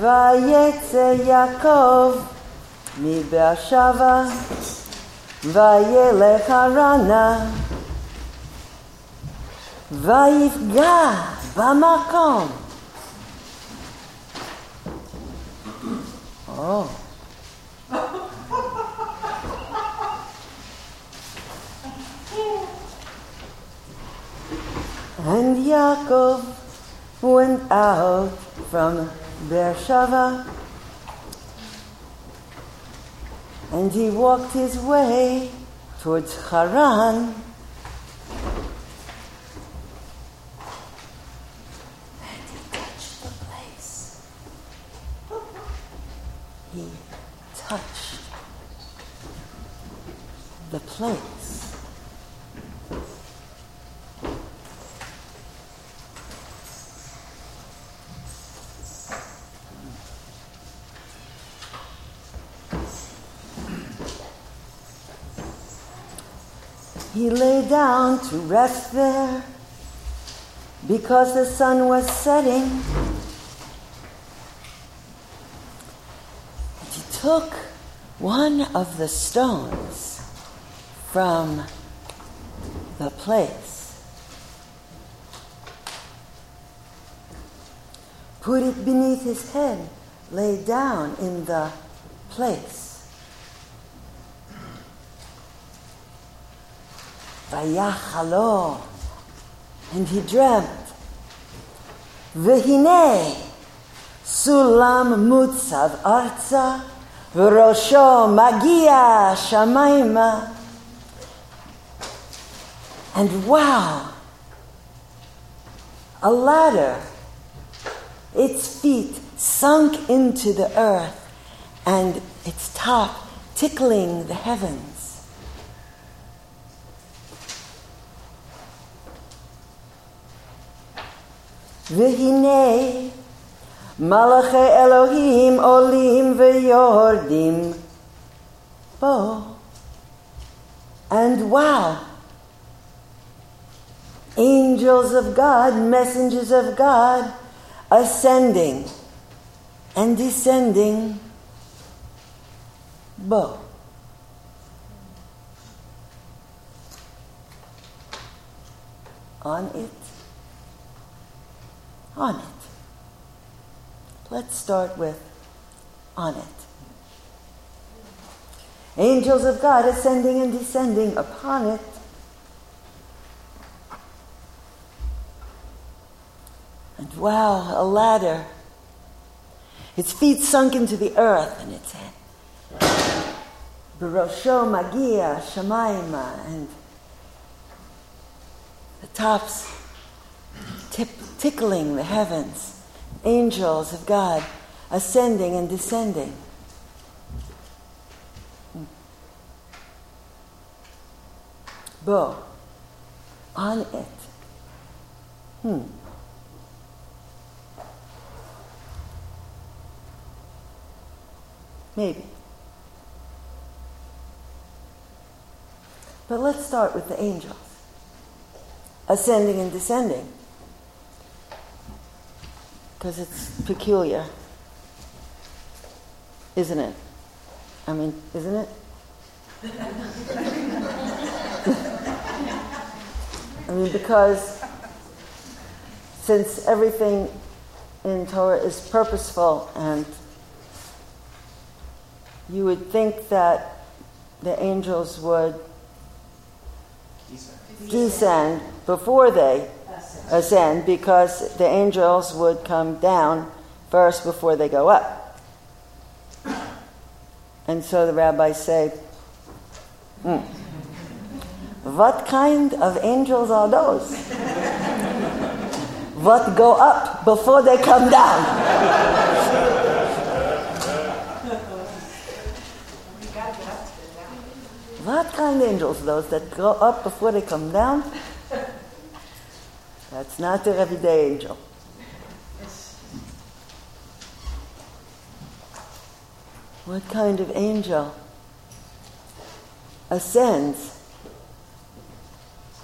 ויצא יעקב מבאר שבע, וילך הרנה, ויפגע במקום. Oh. And Yaakov went out from Beersheba, and he walked his way towards Haran. And he touched the place. He touched the place. He lay down to rest there because the sun was setting. And he took one of the stones from the place, put it beneath his head, lay down in the place. And he dreamt. Vehine, sulam mutzav arza, v'rosho magia shamaima. And wow, a ladder, its feet sunk into the earth, and its top tickling the heavens. והנה מלאכי אלוהים עולים ויורדים בו. And wow, angels of God, messengers of God, ascending and descending bo. On it on it. Let's start with on it. Angels of God ascending and descending upon it. And wow, a ladder. Its feet sunk into the earth, and it said, Barosho Magia Shemaima, and the tops tip, tickling the heavens, angels of God ascending and descending. Bo, on it. Hmm. Maybe. But let's start with the angels ascending and descending because it's peculiar, isn't it? I mean, isn't it? I mean, because since everything in Torah is purposeful, and you would think that the angels would descend before they ascend because the angels would come down first before they go up. And so the rabbis say, hmm, What kind of angels are those? what go up before they come down? what kind of angels those that go up before they come down? That's not the everyday angel. What kind of angel ascends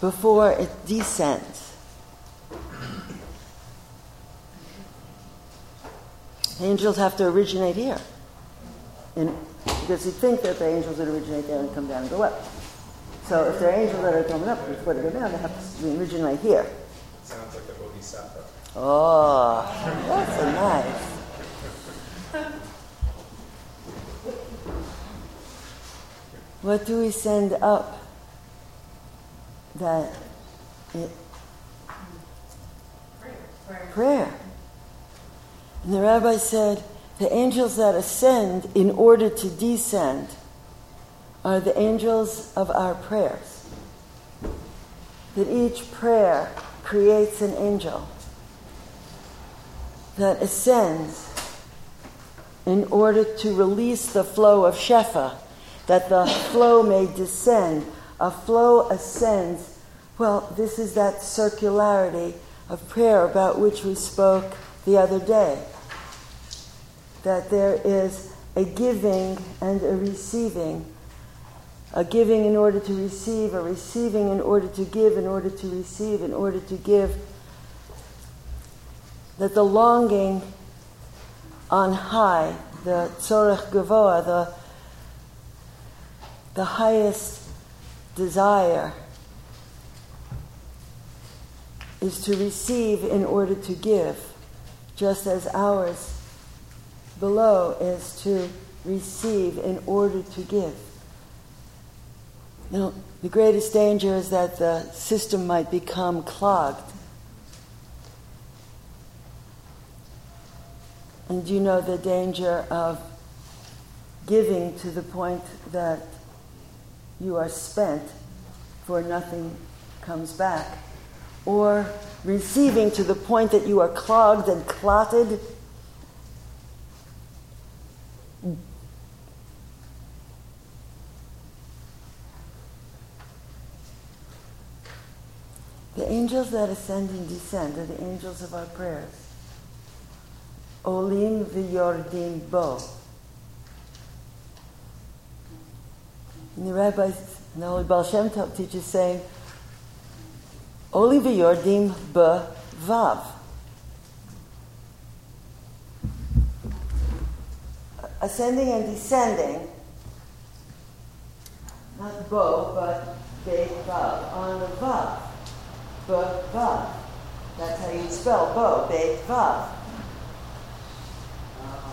before it descends? Angels have to originate here. And because you think that the angels would originate there and come down and go up. So if they're angels that are coming up before they go down, they have to originate here. A bodhisattva. Oh, that's nice. What do we send up that it, prayer. And the rabbi said, the angels that ascend in order to descend are the angels of our prayers. That each prayer creates an angel that ascends in order to release the flow of Shefa, that the flow may descend. A flow ascends. Well, this is that circularity of prayer about which we spoke the other day. That there is a giving and a receiving. A giving in order to receive, a receiving in order to give, in order to receive, in order to give. That the longing on high, the tzorech gavoa, the, the highest desire, is to receive in order to give, just as ours below is to receive in order to give. Now, the greatest danger is that the system might become clogged. And you know the danger of giving to the point that you are spent for nothing comes back or receiving to the point that you are clogged and clotted. The angels that ascend and descend are the angels of our prayers. Olim v'yordim bo. And the rabbis, and the Holy Baal Shem Tov teaches saying, Oli v'yordim vav. Ascending and descending, not bo, but be vav, on the vav. Bo. That's how you spell bo, be vav.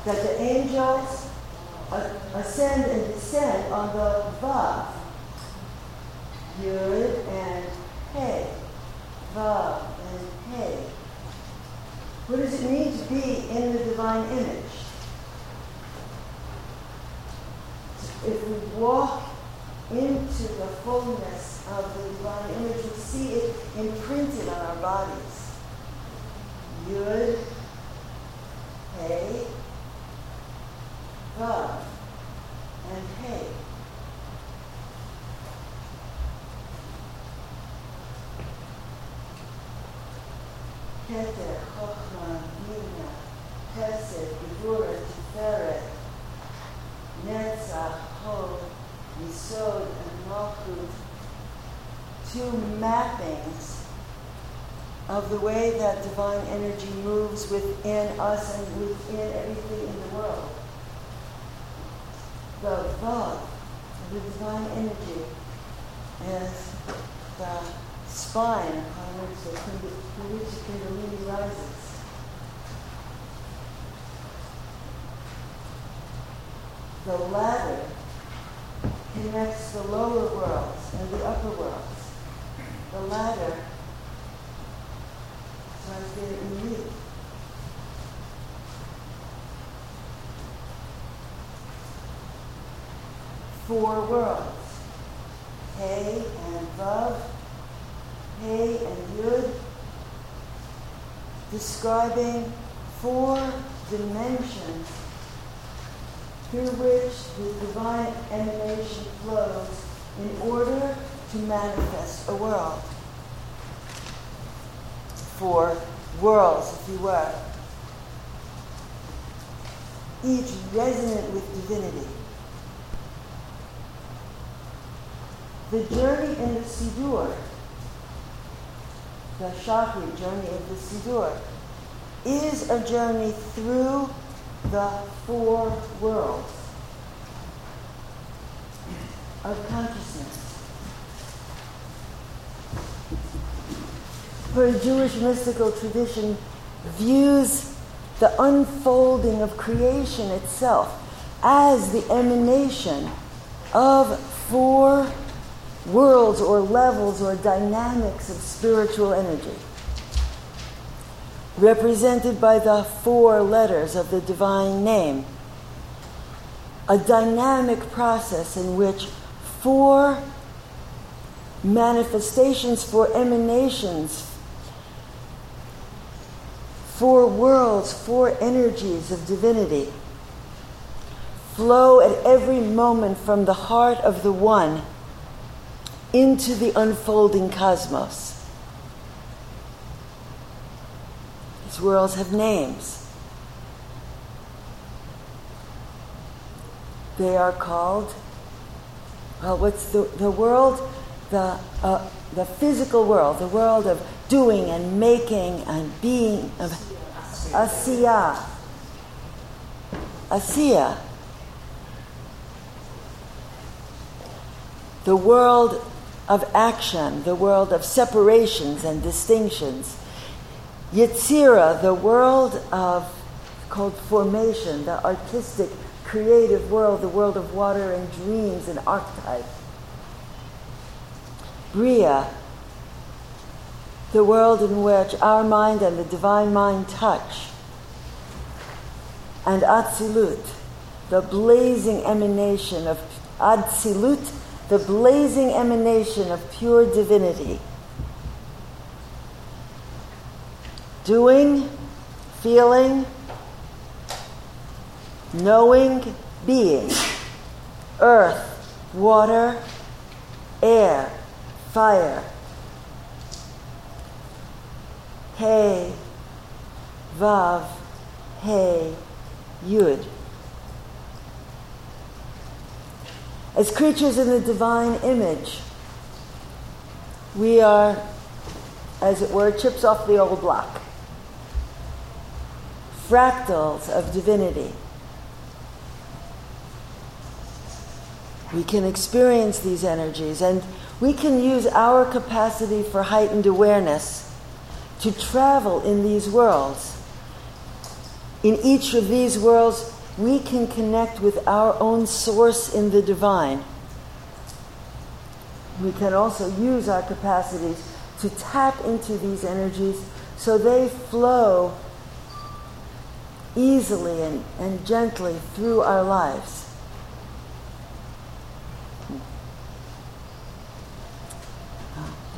That the angels ascend and descend on the vav. Yud and Hey. Vav and Hey. What does it mean to be in the divine image? If we walk into the fullness of the divine image, we see it imprinted on our bodies. Yud, Hey, Vav, and Hey. Keter, Chochma, Bina, Chesed, Gevura, Tiferet, Netzach, Hod, Yisod, and Malchut, two mappings of the way that divine energy moves within us and within everything in the world. The Vav, the divine energy, is the spine upon which the Kundalini rises. The ladder connects the lower worlds and the upper worlds. The ladder is right there in you. Four worlds. Hey and Vav, Hey and Yud, describing four dimensions through which the divine emanation flows in order to manifest a world. Four worlds, if you were, each resonant with divinity. The journey in the Siddur, the Shakri journey of the Siddur, is a journey through the four worlds of consciousness. For Jewish mystical tradition views the unfolding of creation itself as the emanation of four worlds or levels or dynamics of spiritual energy, represented by the four letters of the divine name. A dynamic process in which four manifestations, four emanations, four worlds, four energies of divinity flow at every moment from the heart of the One into the unfolding cosmos. Worlds have names. They are called, well, what's the, the world? The, uh, the physical world, the world of doing and making and being, of Asiya. Asiya. the world of action, the world of separations and distinctions. Yetzira, the world of called formation, the artistic, creative world, the world of water and dreams and archetype. Bria, the world in which our mind and the divine mind touch. And Atzilut, the blazing emanation of Atzilut the blazing emanation of pure divinity. Doing, feeling, knowing, being. Earth, water, air, fire. Hey, Vav, Hey, Yud. As creatures in the divine image, we are, as it were, chips off the old block, fractals of divinity. We can experience these energies and we can use our capacity for heightened awareness to travel in these worlds. In each of these worlds, we can connect with our own source in the divine. We can also use our capacities to tap into these energies so they flow easily and, and gently through our lives.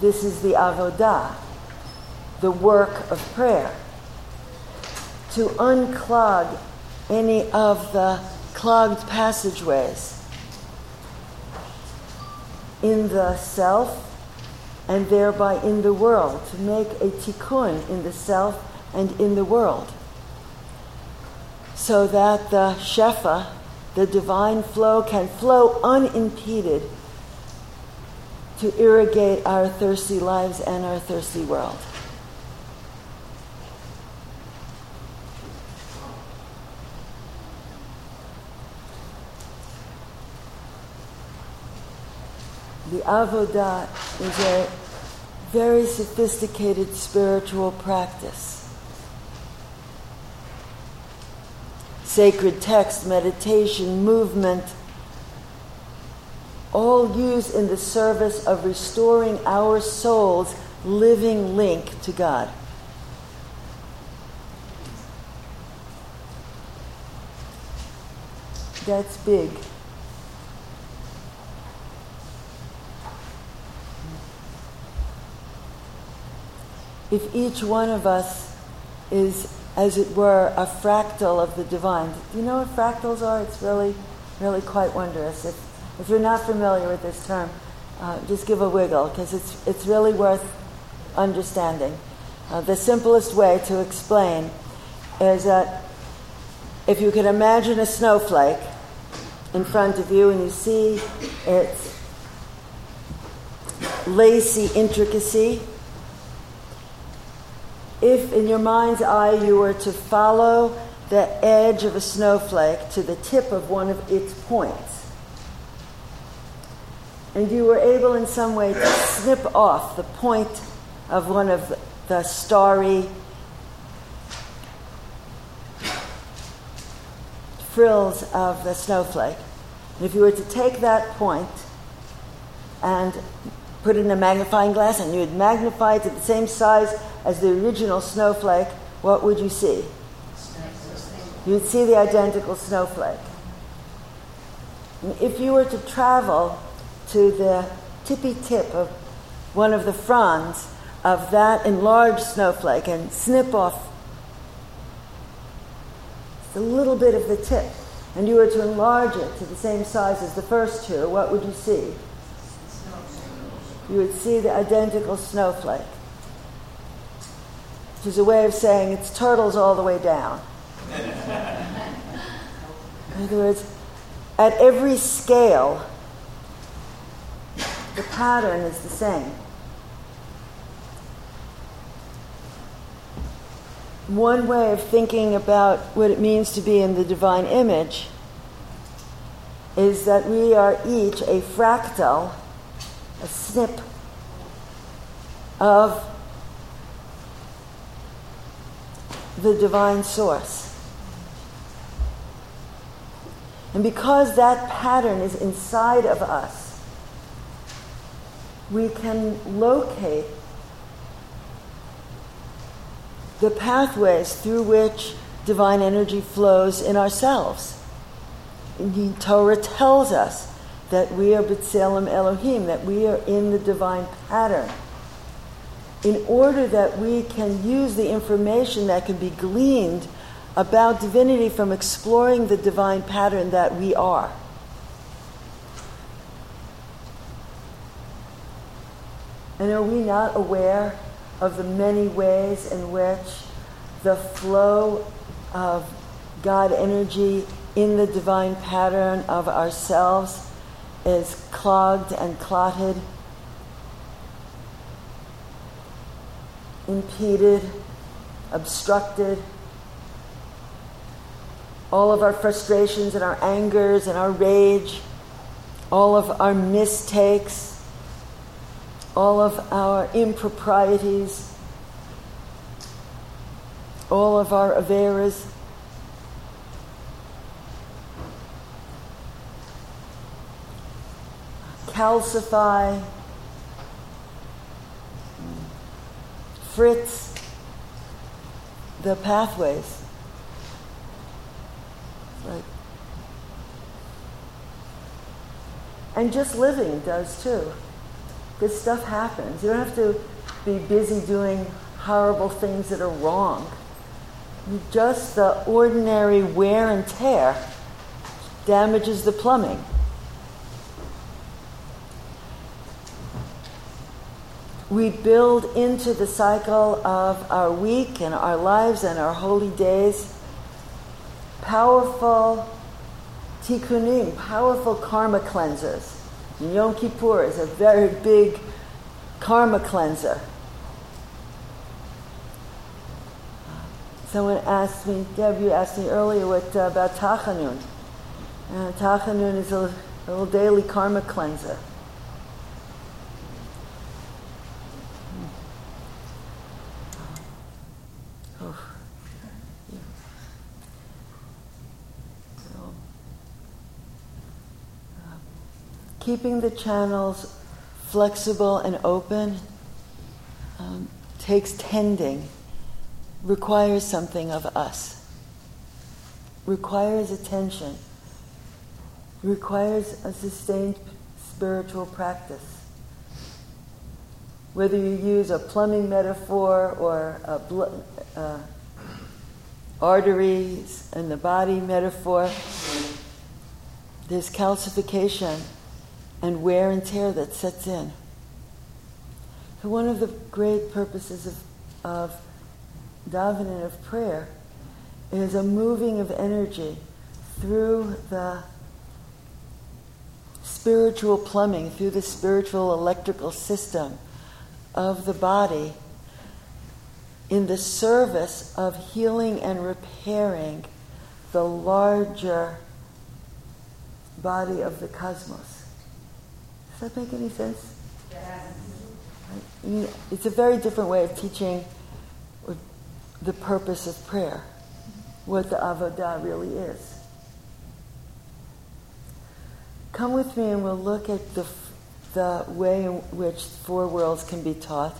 This is the avodah, the work of prayer. To unclog any of the clogged passageways in the self and thereby in the world, to make a tikkun in the self and in the world. So that the Shefa, the divine flow, can flow unimpeded to irrigate our thirsty lives and our thirsty world. The avodah is a very sophisticated spiritual practice. Sacred text, meditation, movement, all used in the service of restoring our soul's living link to God. That's big. if each one of us is, as it were, a fractal of the divine. Do you know what fractals are? It's really, really quite wondrous. If, if you're not familiar with this term, uh, just give a wiggle because it's, it's really worth understanding. Uh, the simplest way to explain is that if you can imagine a snowflake in front of you and you see its lacy intricacy, if in your mind's eye you were to follow the edge of a snowflake to the tip of one of its points. And you were able in some way to snip off the point of one of the starry frills of the snowflake. And if you were to take that point and put in a magnifying glass and you would magnify it to the same size as the original snowflake, what would you see? You would see the identical snowflake. If you were to travel to the tippy tip of one of the fronds of that enlarged snowflake and snip off a little bit of the tip, and you were to enlarge it to the same size as the first two, what would you see? You would see the identical snowflake, which is a way of saying it's turtles all the way down. In other words, at every scale, the pattern is the same. One way of thinking about what it means to be in the divine image is that we are each a fractal, a snip of the divine source. And because that pattern is inside of us, we can locate the pathways through which divine energy flows in ourselves. The Torah tells us that we are B'Tselem Elohim, that we are in the divine pattern. In order that we can use the information that can be gleaned about divinity from exploring the divine pattern that we are. And are we not aware of the many ways in which the flow of God energy in the divine pattern of ourselves is clogged and clotted, impeded, obstructed. All of our frustrations and our angers and our rage, all of our mistakes, all of our improprieties, all of our averas. Calcify, fritz the pathways. Right. And just living does too. This stuff happens. You don't have to be busy doing horrible things that are wrong. Just the ordinary wear and tear damages the plumbing. We build into the cycle of our week and our lives and our holy days powerful tikkunim, powerful karma cleansers. Yom Kippur is a very big karma cleanser. Someone asked me, Deb, you asked me earlier what, uh, about Tachanun. Uh, Tachanun is a, a little daily karma cleanser. Keeping the channels flexible and open um, takes tending, requires something of us, requires attention, requires a sustained spiritual practice. Whether you use a plumbing metaphor or a uh, arteries and the body metaphor, there's calcification and wear and tear that sets in. So one of the great purposes of, of davening, of prayer, is a moving of energy through the spiritual plumbing, through the spiritual electrical system of the body in the service of healing and repairing the larger body of the cosmos. Does that make any sense? Yeah. It's a very different way of teaching the purpose of prayer, what the avodah really is. Come with me and we'll look at the, the way in which four worlds can be taught,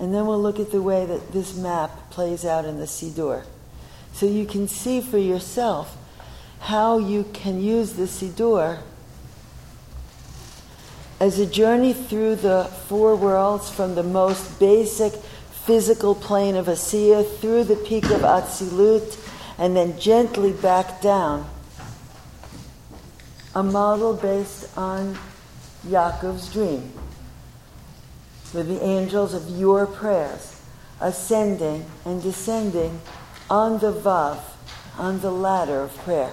and then we'll look at the way that this map plays out in the Siddur. So you can see for yourself how you can use the Siddur as a journey through the four worlds from the most basic physical plane of Asiya through the peak of Atzilut and then gently back down. A model based on Yaakov's dream, with the angels of your prayers ascending and descending on the Vav, on the ladder of prayer.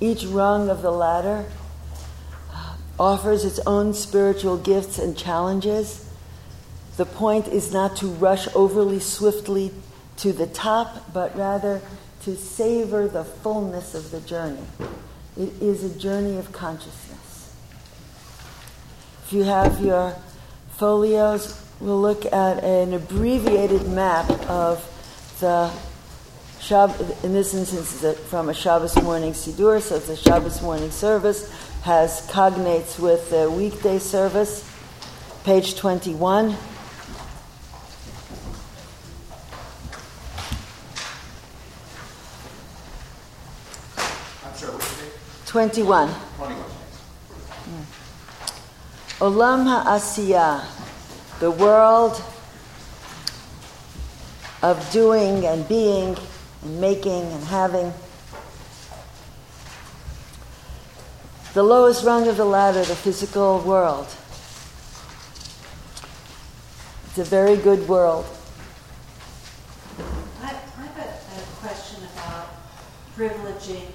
Each rung of the ladder uh, offers its own spiritual gifts and challenges. The point is not to rush overly swiftly to the top, but rather to savor the fullness of the journey. It is a journey of consciousness. If you have your folios, we'll look at an abbreviated map of the In this instance, it's from a Shabbos morning Siddur, so it's a Shabbos morning service, has cognates with the weekday service. Page 21. I'm sorry, what's the date? 21. 21. Hmm. Olam ha'asiyah, the world of doing and being and making and having. The lowest rung of the ladder, the physical world. It's a very good world. I, I have a, a question about privileging.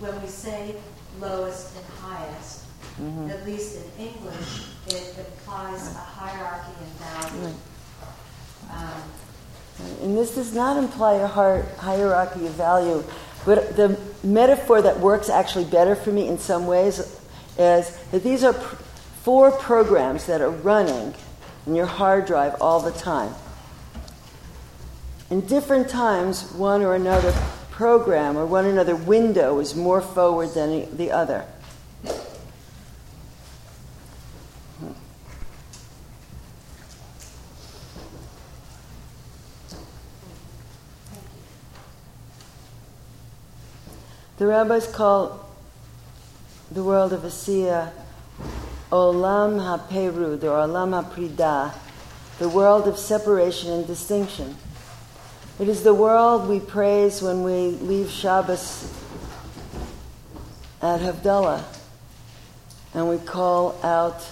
When we say lowest and highest, Mhm. at least in English, it implies a hierarchy in value. Um, And this does not imply a hierarchy of value, but the metaphor that works actually better for me in some ways is that these are pr- four programs that are running in your hard drive all the time. In different times, one or another program or one another window is more forward than the other. The rabbis call the world of Asiya Olam HaPerud or Olam HaPrida, the world of separation and distinction. It is the world we praise when we leave Shabbos at Havdalah and we call out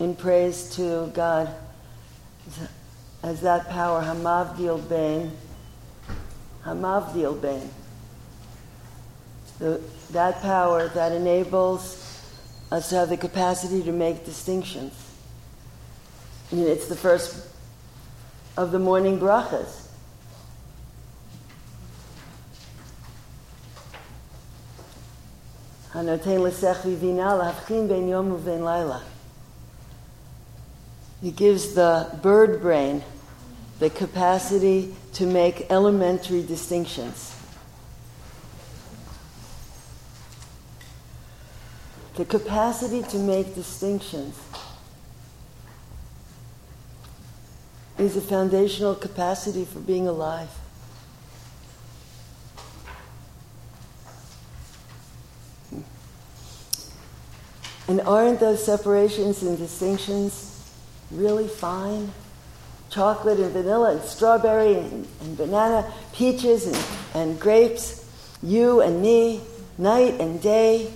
in praise to God as that power, Hamavdil Bain, Hamavdil Bain the, that power that enables us to have the capacity to make distinctions. I mean, it's the first of the morning brachas. He gives the bird brain the capacity to make elementary distinctions. The capacity to make distinctions is a foundational capacity for being alive. And aren't those separations and distinctions really fine? Chocolate and vanilla and strawberry and, and banana, peaches and, and grapes, you and me, night and day,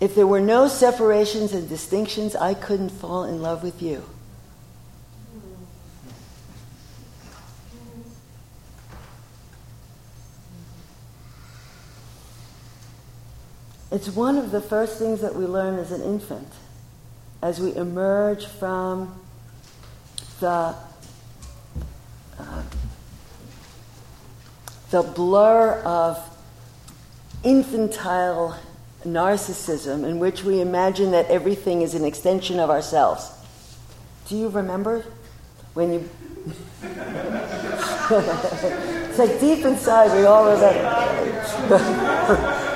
If there were no separations and distinctions, I couldn't fall in love with you. It's one of the first things that we learn as an infant. as we emerge from the uh, the blur of infantile narcissism in which we imagine that everything is an extension of ourselves. Do you remember when you? it's like deep inside we all remember.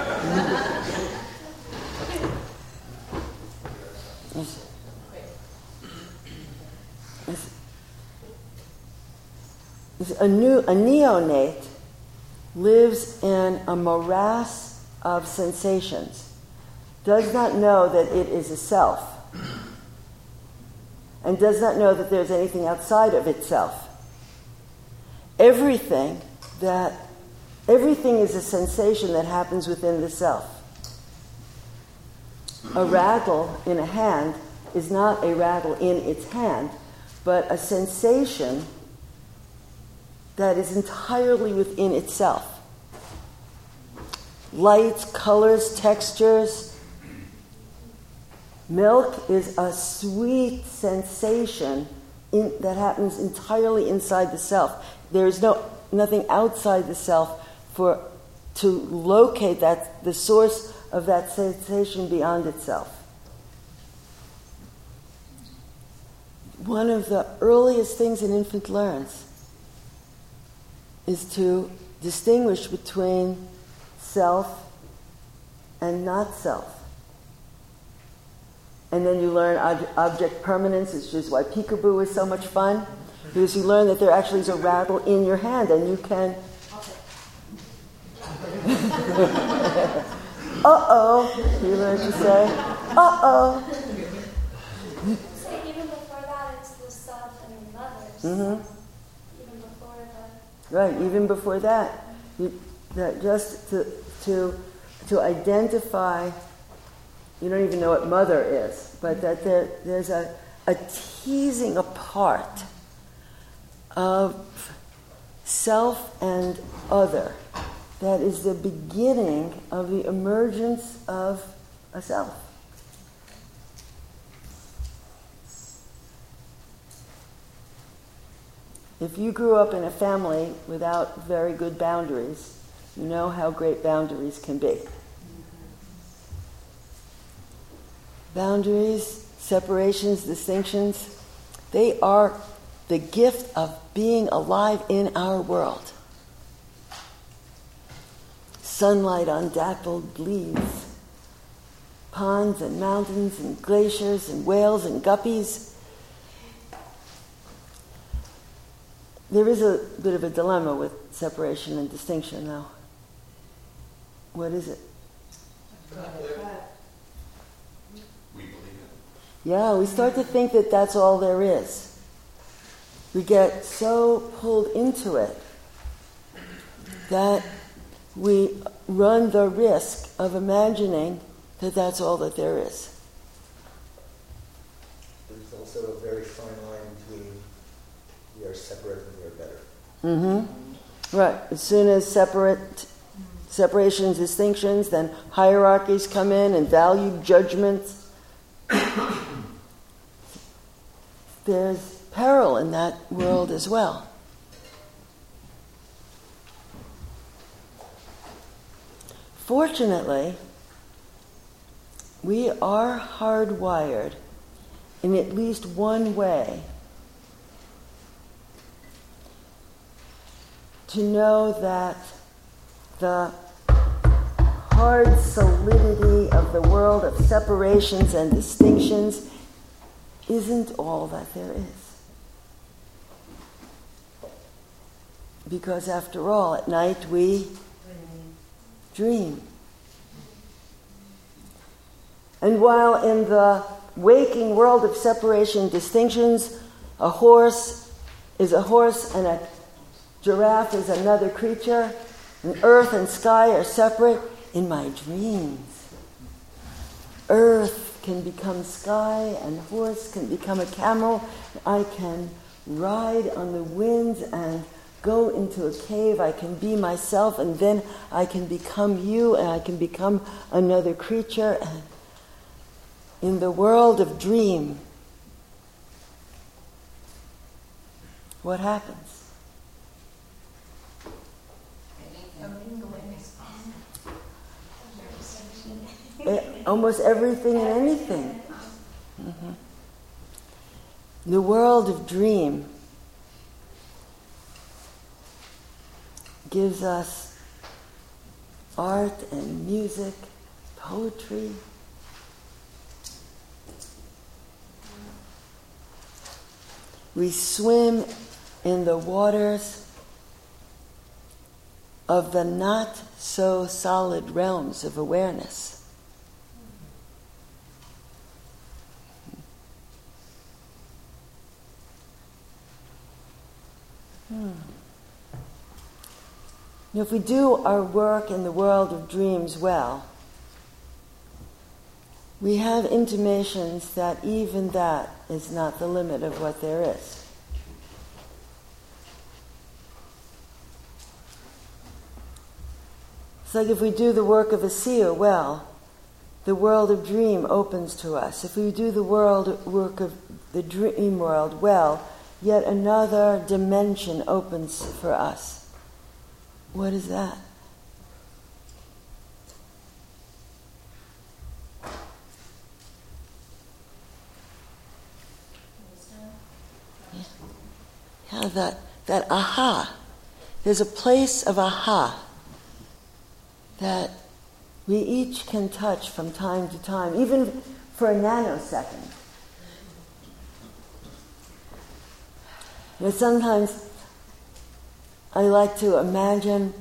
a, new, a neonate lives in a morass of sensations, does not know that it is a self, and does not know that there's anything outside of itself. Everything that everything is a sensation that happens within the self. A rattle in a hand is not a rattle in its hand, but a sensation that is entirely within itself. Lights, colors, textures. Milk is a sweet sensation in, that happens entirely inside the self. There is no nothing outside the self for to locate that the source of that sensation beyond itself. One of the earliest things an infant learns is to distinguish between self and not self. And then you learn ob- object permanence, which is why peekaboo is so much fun, because you learn that there actually is a rattle in your hand and you can. uh oh, you learn to say, uh oh. even before that, it's the self and the mothers. Mm-hmm. Right, even before that, you, that just to, to, to identify, you don't even know what mother is, but that there, there's a, a teasing apart of self and other that is the beginning of the emergence of a self. If you grew up in a family without very good boundaries, you know how great boundaries can be. Boundaries, separations, distinctions, they are the gift of being alive in our world. Sunlight on dappled leaves, ponds and mountains and glaciers and whales and guppies There is a bit of a dilemma with separation and distinction, though. What is it? We believe it. Yeah, we start to think that that's all there is. We get so pulled into it that we run the risk of imagining that that's all that there is. There's also a very fine line between we are separate and we are better. Mm-hmm. Right. As soon as separate separations, distinctions, then hierarchies come in and value judgments. There's peril in that world as well. Fortunately, we are hardwired in at least one way to know that the hard solidity of the world of separations and distinctions isn't all that there is. Because after all, at night we dream. And while in the waking world of separation distinctions, a horse is a horse and a Giraffe is another creature, and earth and sky are separate in my dreams. Earth can become sky, and horse can become a camel. I can ride on the winds and go into a cave. I can be myself, and then I can become you, and I can become another creature. in the world of dream, what happens? Almost everything and anything. Mhm. The world of dream gives us art and music, poetry. We swim in the waters of the not so solid realms of awareness. Hmm. If we do our work in the world of dreams well, we have intimations that even that is not the limit of what there is. It's like if we do the work of a seer well, the world of dream opens to us. If we do the world work of the dream world well, yet another dimension opens for us. What is that? Yeah, that, that aha. There's a place of aha that we each can touch from time to time, even for a nanosecond. Know, sometimes I like to imagine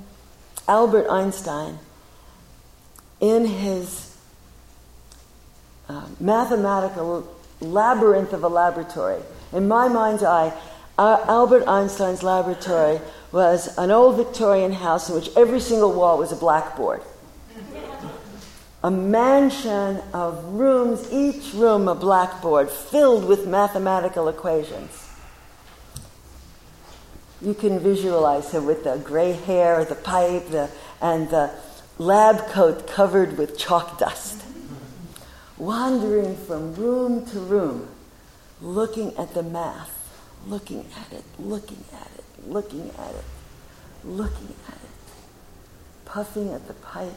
Albert Einstein in his uh, mathematical labyrinth of a laboratory. In my mind's eye, uh, Albert Einstein's laboratory was an old Victorian house in which every single wall was a blackboard. A mansion of rooms, each room a blackboard filled with mathematical equations. You can visualize him with the gray hair, the pipe, the, and the lab coat covered with chalk dust, wandering from room to room, looking at the math looking at it, looking at it, looking at it, looking at it, puffing at the pipe,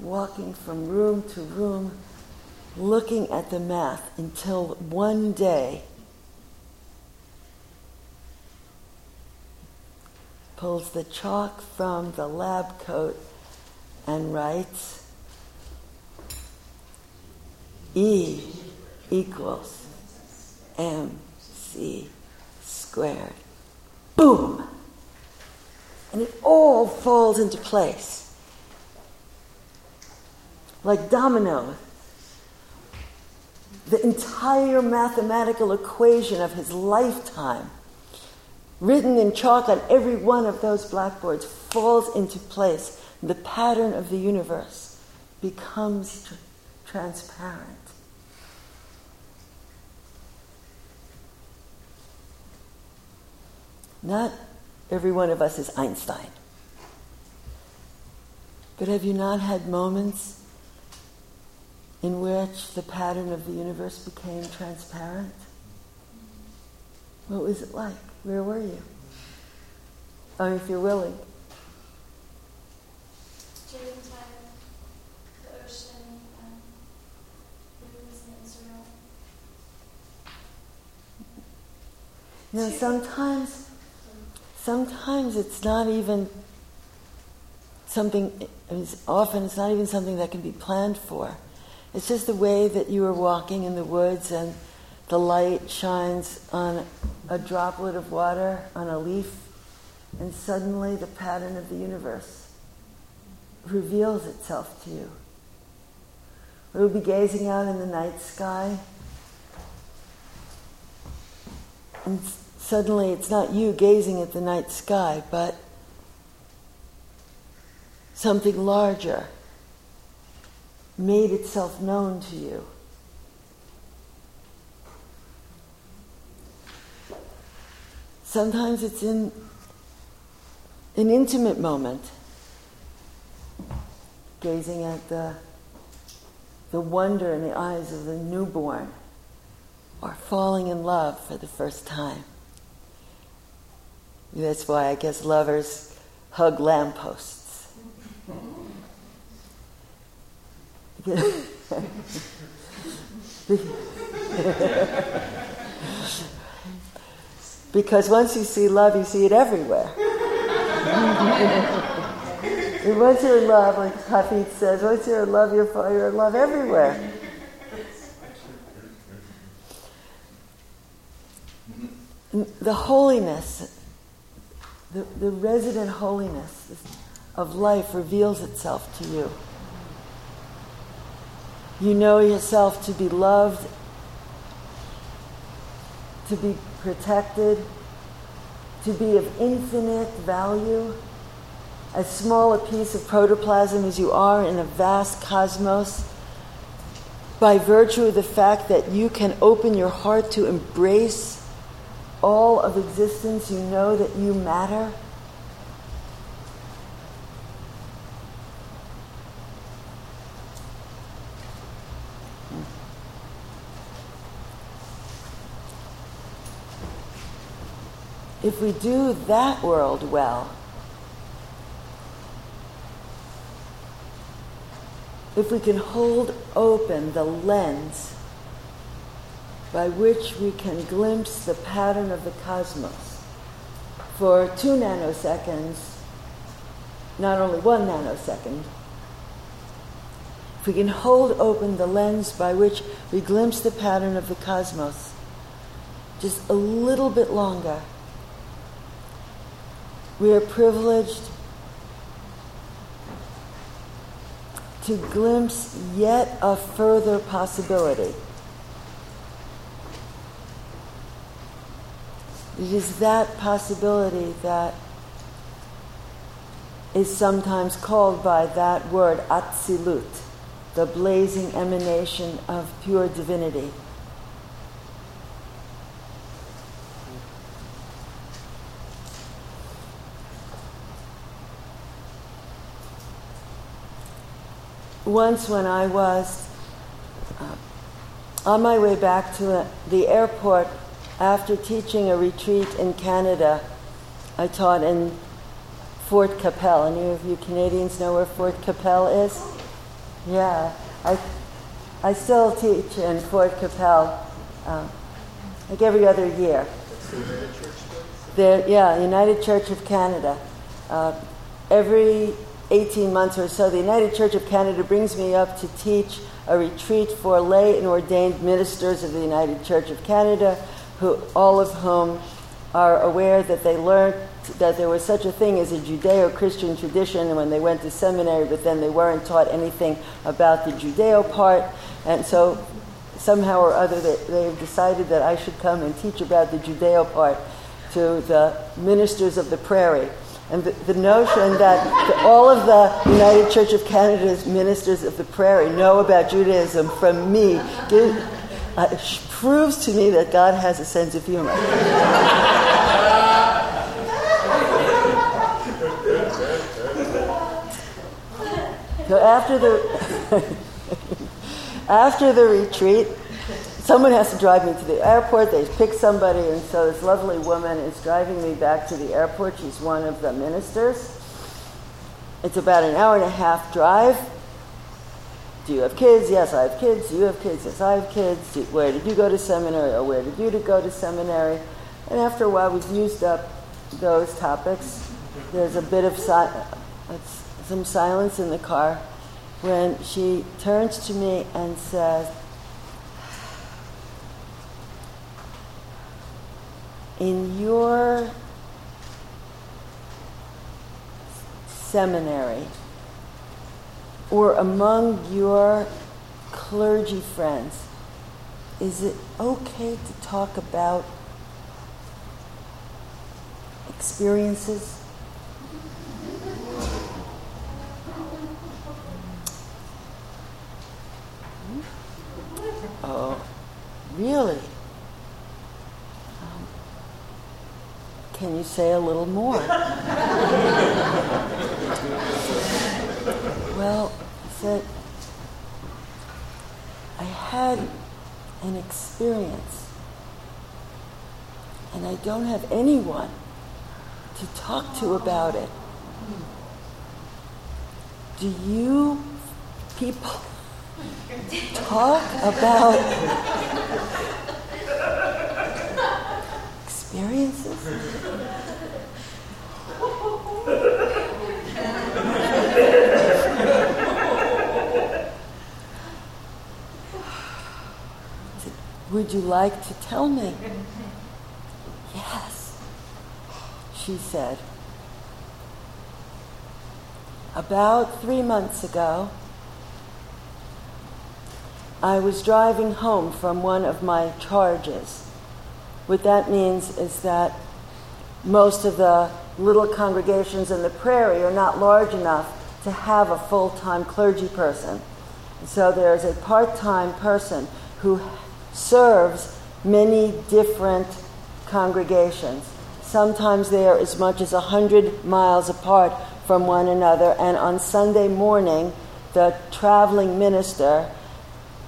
walking from room to room, looking at the math until one day pulls the chalk from the lab coat and writes E equals MC squared. Boom! And it all falls into place. Like dominoes. The entire mathematical equation of his lifetime, written in chalk on every one of those blackboards, falls into place. The pattern of the universe becomes tr- transparent. Not every one of us is Einstein. But have you not had moments in which the pattern of the universe became transparent? What was it like? Where were you? Oh, if you're willing. Jerusalem, the ocean, um, rivers in Israel. You know, sometimes sometimes it's not even something, it's often it's not even something that can be planned for. It's just the way that you are walking in the woods and the light shines on a droplet of water on a leaf, and suddenly the pattern of the universe reveals itself to you. We'll be gazing out in the night sky, and suddenly it's not you gazing at the night sky, but something larger made itself known to you. Sometimes it's in an intimate moment, gazing at the the wonder in the eyes of the newborn or falling in love for the first time. That's why I guess lovers hug lampposts. because once you see love, you see it everywhere. and once you're in love, like Hafiz says, once you're in love, you're, in love everywhere. The holiness, the, the resident holiness of life reveals itself to you. You know yourself to be loved, to be protected, to be of infinite value, as small a piece of protoplasm as you are in a vast cosmos, by virtue of the fact that you can open your heart to embrace all of existence, you know that you matter. If we do that world well, if we can hold open the lens by which we can glimpse the pattern of the cosmos for two nanoseconds, not only one nanosecond. If we can hold open the lens by which we glimpse the pattern of the cosmos just a little bit longer, we are privileged to glimpse yet a further possibility. It is that possibility that is sometimes called by that word Atzilut, the blazing emanation of pure divinity. Once, when I was uh, on my way back to the airport after teaching a retreat in Canada, I taught in Fort Qu'Appelle. Any of you Canadians know where Fort Qu'Appelle is? Yeah, I, I still teach in Fort Qu'Appelle, um, like every other year. There, yeah, United Church of Canada. Uh, every 18 months or so, the United Church of Canada brings me up to teach a retreat for lay and ordained ministers of the United Church of Canada who, all of whom are aware that they learned that there was such a thing as a Judeo Christian tradition when they went to seminary, but then they weren't taught anything about the Judeo part. And so, somehow or other, they, they've decided that I should come and teach about the Judeo part to the ministers of the prairie. And the, the notion that all of the United Church of Canada's ministers of the prairie know about Judaism from me uh, proves to me that God has a sense of humor. so after the after the retreat, someone has to drive me to the airport. They pick somebody, and so this lovely woman is driving me back to the airport. She's one of the ministers. It's about an hour and a half drive. Do you have kids? Yes, I have kids. Do you have kids? Yes, I have kids. Do, where did you go to seminary? Or where did you go to seminary? And after a while, we've used up those topics. There's a bit of si- some silence in the car when she turns to me and says, In your seminary, or among your clergy friends, is it okay to talk about experiences? Oh, really? Um, can you say a little more? well, I said, I had an experience, and I don't have anyone to talk to about it. Do you people talk about experiences? Would you like to tell me? yes, she said. About three months ago, I was driving home from one of my charges. What that means is that most of the little congregations in the prairie are not large enough to have a full time clergy person. So there's a part time person who serves many different congregations. Sometimes they are as much as 100 miles apart from one another, and on Sunday morning, the traveling minister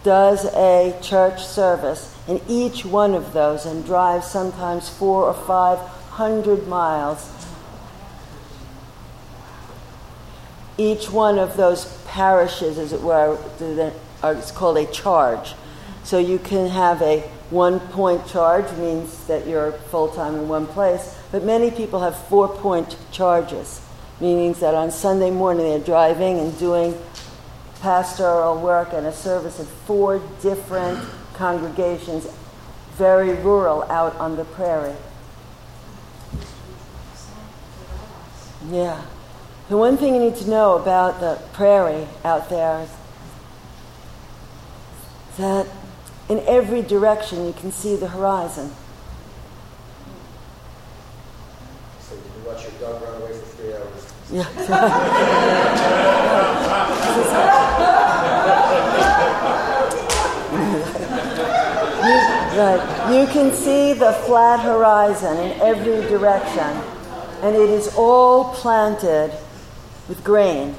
does a church service in each one of those and drives sometimes four or five hundred miles. Each one of those parishes, as it were, is called a charge. So you can have a one point charge, means that you're full time in one place, but many people have four point charges, meaning that on Sunday morning they're driving and doing pastoral work and a service at four different congregations, very rural out on the prairie. Yeah. The one thing you need to know about the prairie out there is that in every direction you can see the horizon. So you can watch your dog run away for three hours. Yeah. You, right. You can see the flat horizon in every direction, and it is all planted with grain.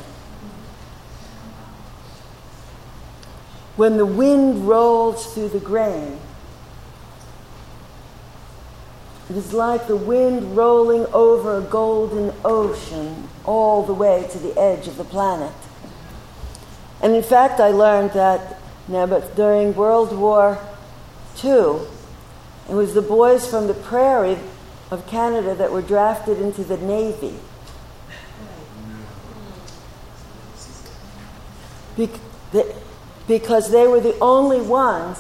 when the wind rolls through the grain, it is like the wind rolling over a golden ocean all the way to the edge of the planet. And in fact, I learned that now, but during World War II, it was the boys from the prairie of Canada that were drafted into the Navy. Because they were the only ones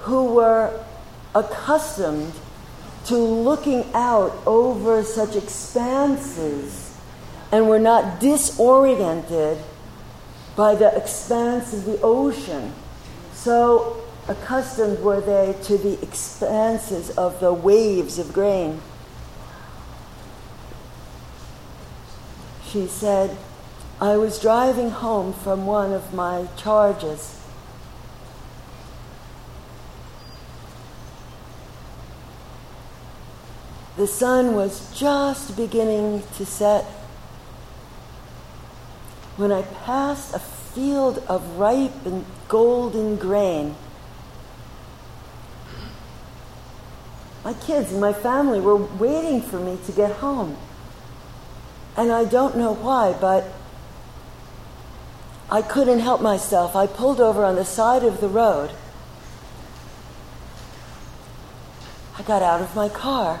who were accustomed to looking out over such expanses and were not disoriented by the expanse of the ocean. So accustomed were they to the expanses of the waves of grain. She said, I was driving home from one of my charges. The sun was just beginning to set when I passed a field of ripe and golden grain. My kids and my family were waiting for me to get home. And I don't know why, but I couldn't help myself. I pulled over on the side of the road. I got out of my car.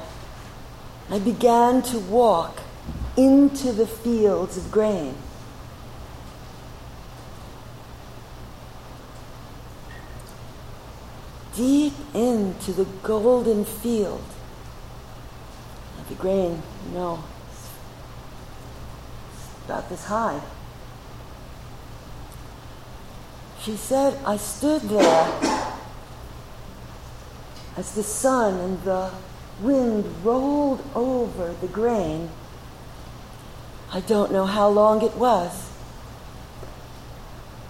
I began to walk into the fields of grain. Deep into the golden field. The grain, you know, about this high. She said, I stood there as the sun and the wind rolled over the grain. I don't know how long it was.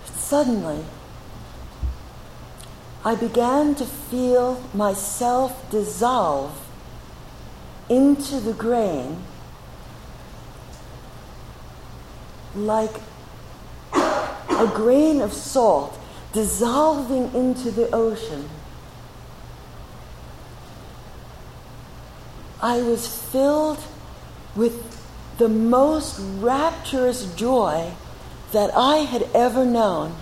But suddenly, I began to feel myself dissolve into the grain like a grain of salt dissolving into the ocean, I was filled with the most rapturous joy that I had ever known.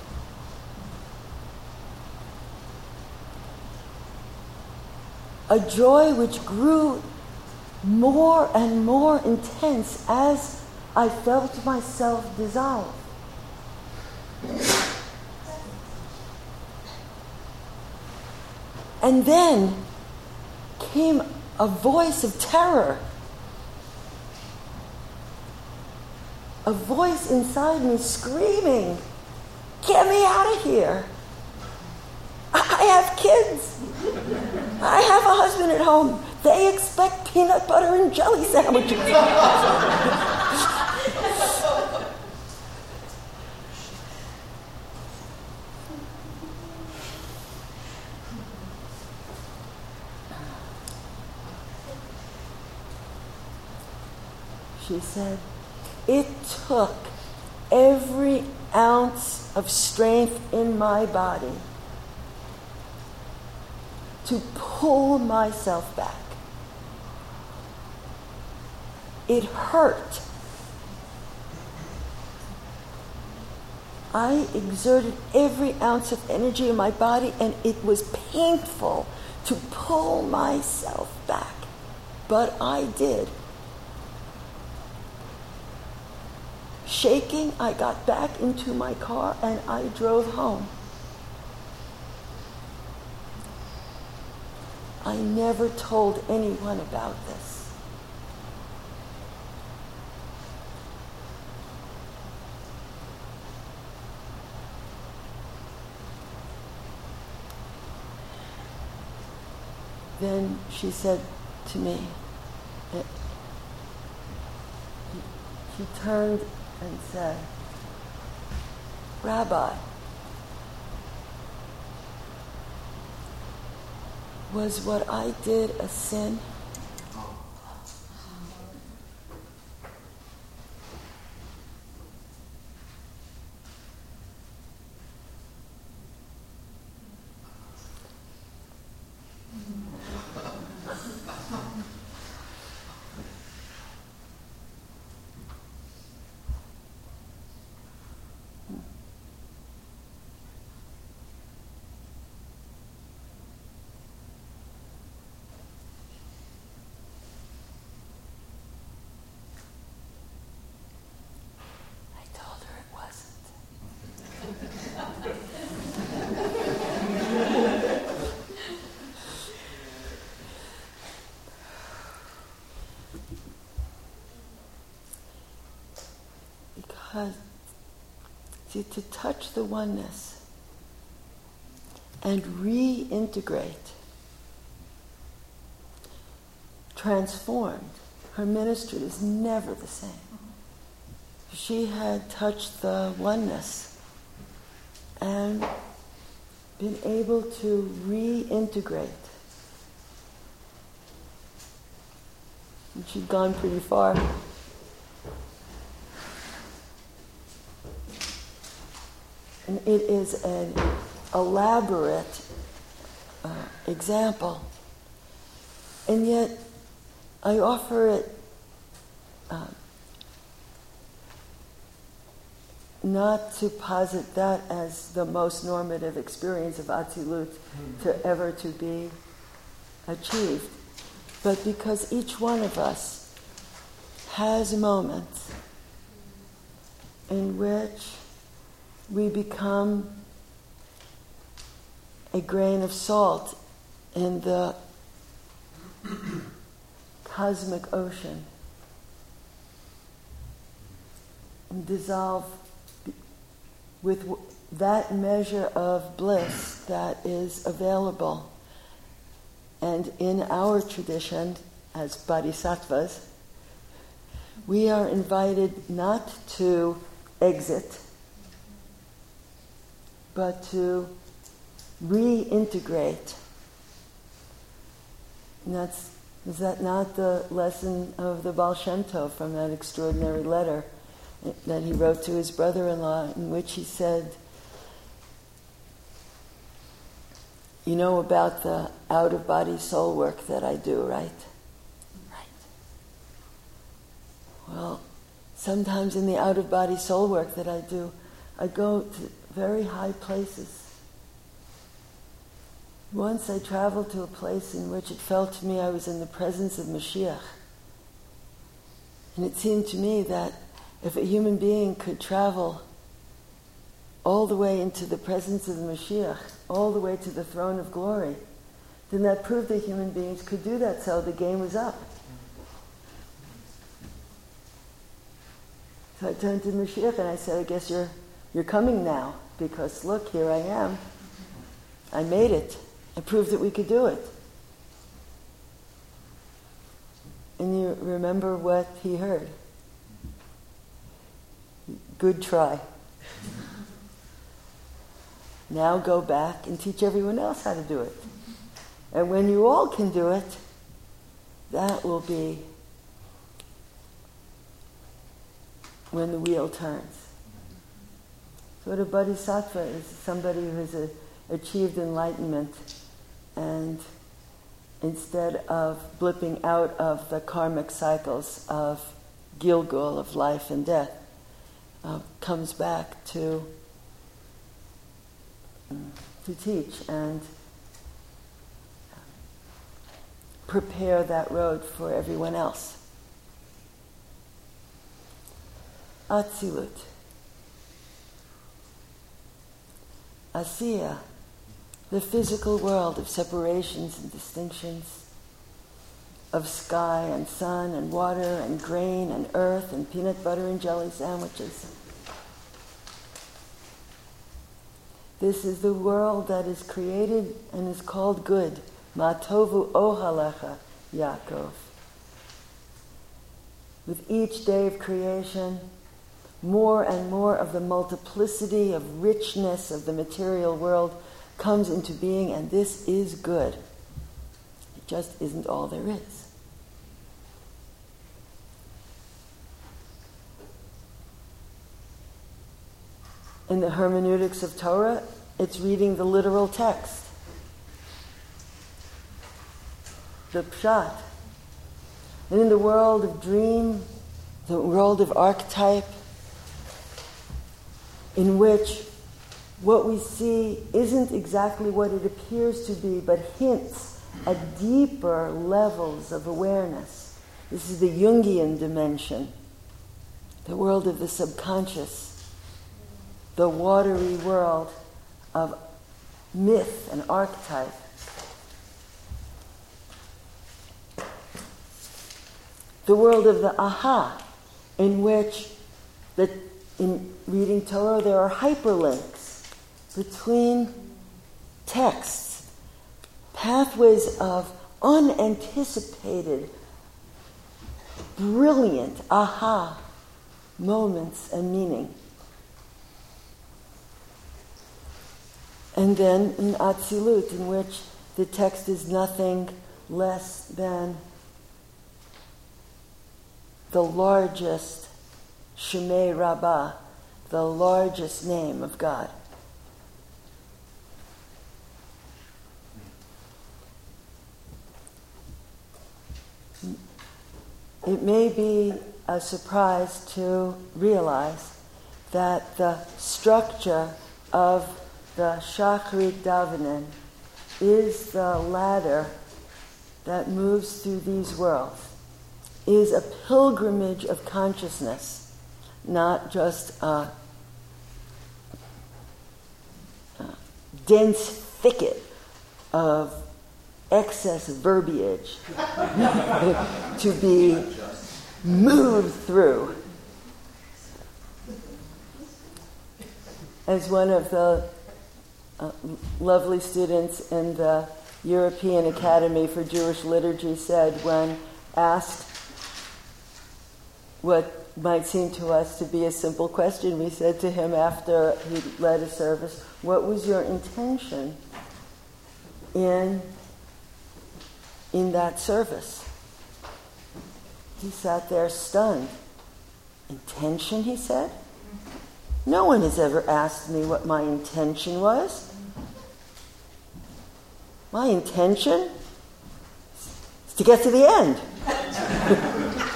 A joy which grew more and more intense as I felt myself dissolve. And then came a voice of terror. A voice inside me screaming, Get me out of here! I have kids. I have a husband at home. They expect peanut butter and jelly sandwiches. she said, it took every ounce of strength in my body to pull myself back. It hurt. I exerted every ounce of energy in my body, and it was painful to pull myself back. But I did. Shaking, I got back into my car and I drove home. I never told anyone about this. Then she said to me, she turned and said, Rabbi, was what I did a sin? I told her it wasn't. Because, see, to touch the oneness and reintegrate, transformed, her ministry is never the same. She had touched the oneness and been able to reintegrate. And she'd gone pretty far. It is an elaborate uh, example. And yet, I offer it uh, not to posit that as the most normative experience of Atzilut to ever to be achieved, but because each one of us has moments in which we become a grain of salt in the cosmic ocean and dissolve with that measure of bliss that is available. And in our tradition, as bodhisattvas, we are invited not to exit, but to reintegrate. And that's, is that not the lesson of the Baal Shem Tov from that extraordinary letter that he wrote to his brother in law, in which he said, You know about the out of body soul work that I do, right? Right. Well, sometimes in the out of body soul work that I do, I go to very high places. Once I traveled to a place in which it felt to me I was in the presence of Mashiach. And it seemed to me that if a human being could travel all the way into the presence of the Mashiach, all the way to the throne of glory, then that proved that human beings could do that, so the game was up. So I turned to Mashiach and I said, I guess you're, you're coming now, because look, here I am. I made it. I proved that we could do it. And you remember what he heard? Good try. Now go back and teach everyone else how to do it. And when you all can do it, that will be when the wheel turns. So a bodhisattva is somebody who has a, achieved enlightenment and instead of blipping out of the karmic cycles of Gilgul, of life and death, uh, comes back to, to teach and prepare that road for everyone else. Atzilut. Asiya uh, the physical world of separations and distinctions, of sky and sun and water and grain and earth and peanut butter and jelly sandwiches. This is the world that is created and is called good. Mah tovu ohalecha, Yaakov. With each day of creation, more and more of the multiplicity of richness of the material world comes into being, and this is good. It just isn't all there is. In the hermeneutics of Torah, it's reading the literal text, the pshat. And in the world of dream, the world of archetype, in which what we see isn't exactly what it appears to be, but hints at deeper levels of awareness. This is the Jungian dimension, the world of the subconscious, the watery world of myth and archetype. The world of the aha, in which the, in reading Torah there are hyperlinks between texts, pathways of unanticipated, brilliant aha moments and meaning. And then in Atzilut, in which the text is nothing less than the largest Shemay Rabbah, the largest name of God. It may be a surprise to realize that the structure of the Shachrit Davening is the ladder that moves through these worlds, is a pilgrimage of consciousness, not just a, a dense thicket of excess verbiage to be moved through. As one of the uh, lovely students in the European Academy for Jewish Liturgy said when asked what might seem to us to be a simple question, we said to him after he led a service, What was your intention in in that service. He sat there stunned. Intention, he said? No one has ever asked me what my intention was. My intention is to get to the end.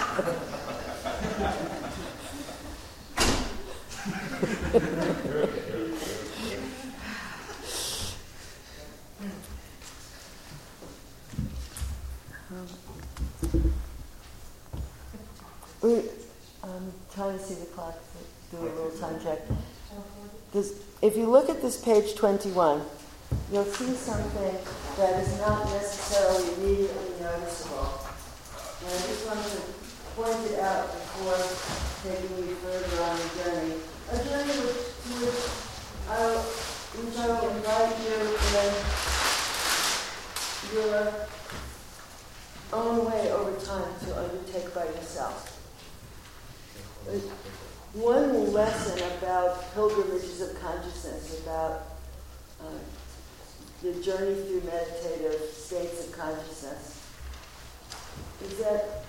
I'm um, trying to see the clock, do a little time check. Because if you look at this page 21, you'll see something that is not necessarily immediately noticeable. And I just wanted to point it out before taking you further on the journey. A journey which, which, I, which I will invite you in your own way over time to undertake by yourself. One lesson about pilgrimages of consciousness, about uh, the journey through meditative states of consciousness, is that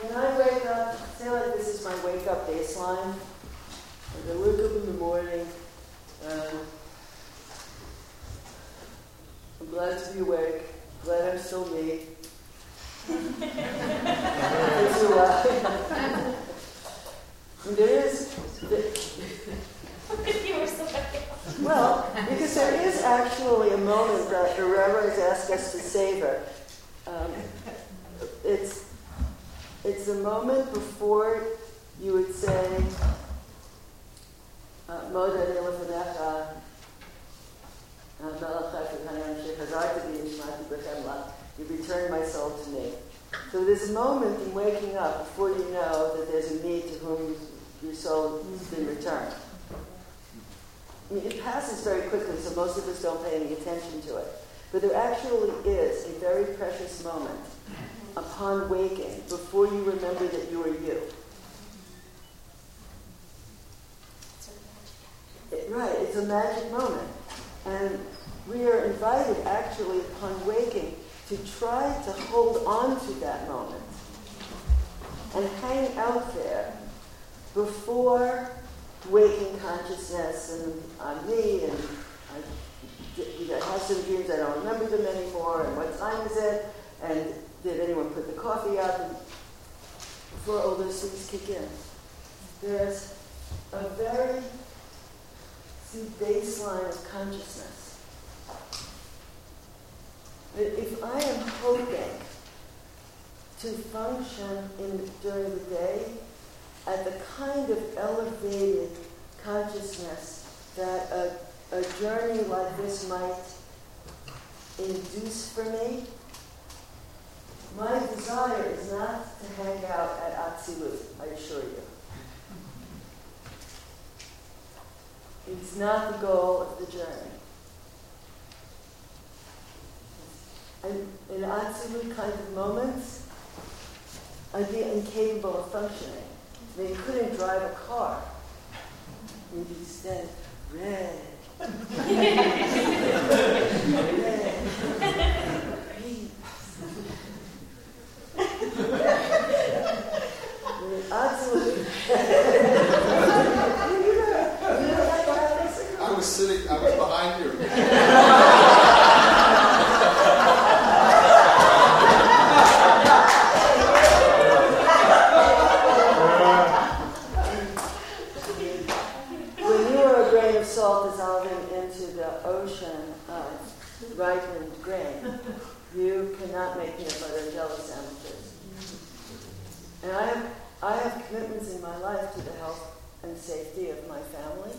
when I wake up, say like this is my wake up baseline. As I wake up in the morning, uh, I'm glad to be awake, glad I'm still me. There is, uh, well, because there is actually a moment that the Reverends ask us to savor. Um, it's, it's a moment before you would say, uh, Modah ani lefanecha, you return my soul to me. So there's a moment in waking up before you know that there's a me to whom your soul has been mm-hmm. returned. I mean, it passes very quickly, so most of us don't pay any attention to it. But there actually is a very precious moment upon waking before you remember that you are you. It, right, it's a magic moment. And we are invited actually upon waking to try to hold on to that moment and hang out there before waking consciousness and on me and uh, I, I have some dreams I don't remember them anymore and what time is it and did anyone put the coffee out and before all those things kick in. There's a very see, baseline of consciousness that if I am hoping to function in, during the day at the kind of elevated consciousness that a, a journey like this might induce for me, my desire is not to hang out at Atzilut, I assure you. It's not the goal of the journey. And in absolute kind of moments, I'd be incapable of functioning. I mean, you couldn't drive a car. You'd be said, red. red. Absolutely. I was sitting, I was behind you. when you are a grain of salt dissolving into the ocean of ripened grain, cannot make peanut and sandwiches. And I have, I have commitments in my life to the health and safety of my family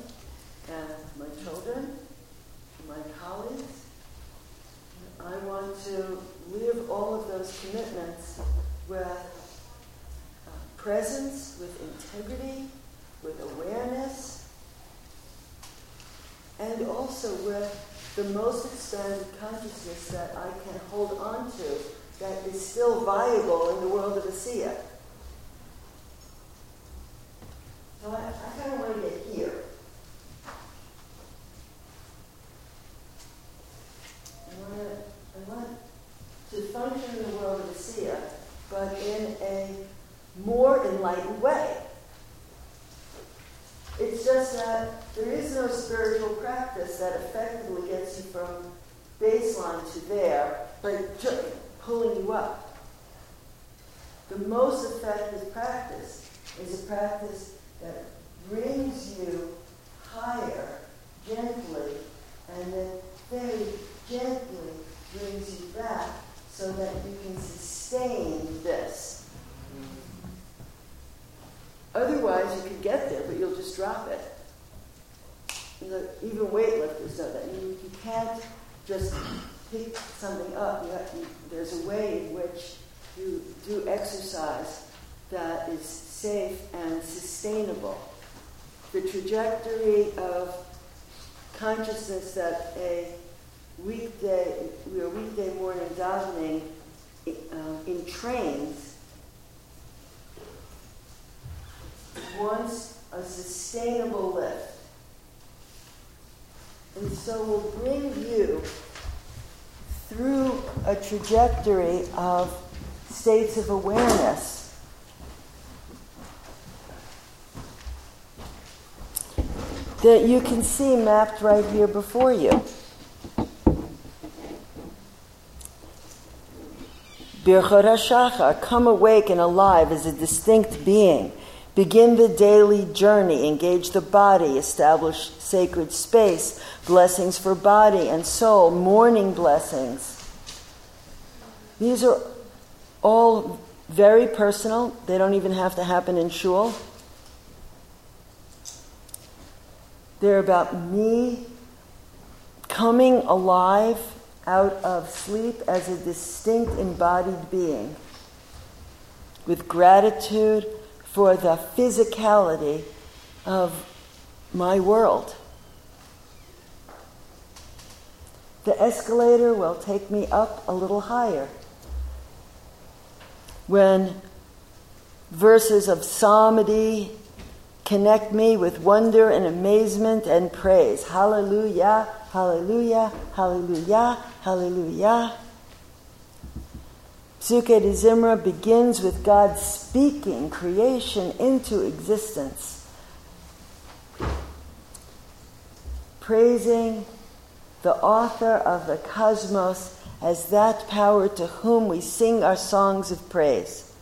and my children, my colleagues. I want to live all of those commitments with uh, presence, with integrity, with awareness, and also with the most expanded consciousness that I can hold on to that is still viable in the world of Asiya. So I, I kind of want to get here. I want, to, I want to function in the world of Asiya, but in a more enlightened way. It's just that there is no spiritual practice that effectively gets you from baseline to there by ju- pulling you up. The most effective practice is a practice that brings you higher gently and then very gently brings you back so that you can sustain this. Mm-hmm. Otherwise, you can get there, but you'll just drop it. Know, even weightlifters know that. You, can't just pick something up. You have, you, there's a way in which you do exercise that is safe and sustainable. The trajectory of consciousness that a weekday, a weekday morning davening uh, entrains wants a sustainable lift. And so will bring you through a trajectory of states of awareness that you can see mapped right here before you. Birchot HaShachar, come awake and alive as a distinct being. Begin the daily journey, engage the body, establish sacred space, blessings for body and soul, morning blessings. These are all very personal. They don't even have to happen in shul. They're about me coming alive out of sleep as a distinct embodied being with gratitude for the physicality of my world. The escalator will take me up a little higher. When verses of psalmody connect me with wonder and amazement and praise. Hallelujah, hallelujah, hallelujah, hallelujah. Psuke de Zimra begins with God speaking creation into existence, praising the author of the cosmos as that power to whom we sing our songs of praise.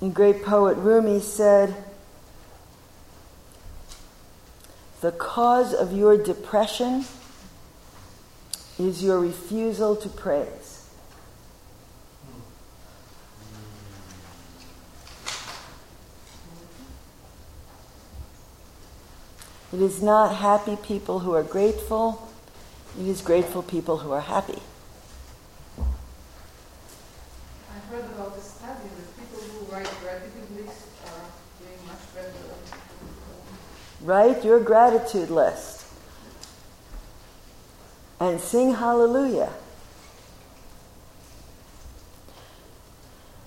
The great poet Rumi said, The cause of your depression is your refusal to praise. It is not happy people who are grateful, it is grateful people who are happy. I heard about a study that people who write gratitude lists are doing much better. Write your gratitude list and sing hallelujah.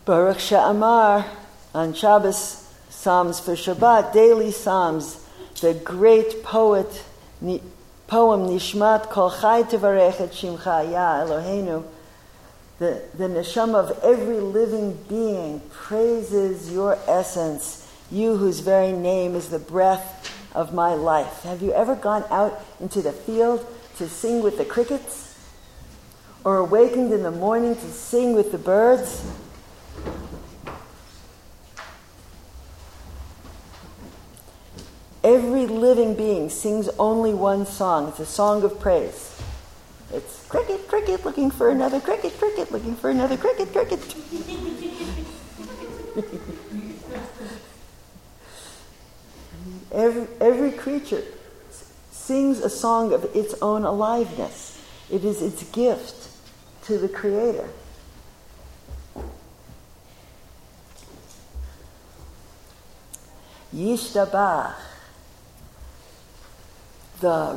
Baruch She'amar on Shabbos Psalms for Shabbat, daily Psalms, the great poet, poem Nishmat Kol Chai Tevarech et Shimcha Ya Eloheinu, the, the neshama of every living being praises your essence, you whose very name is the breath of my life. Have you ever gone out into the field to sing with the crickets? Or awakened in the morning to sing with the birds? Every living being sings only one song. It's a song of praise. It's cricket, cricket, looking for another cricket, cricket, looking for another cricket, cricket. every, every creature sings a song of its own aliveness. It is its gift to the Creator. Yishtabach. The,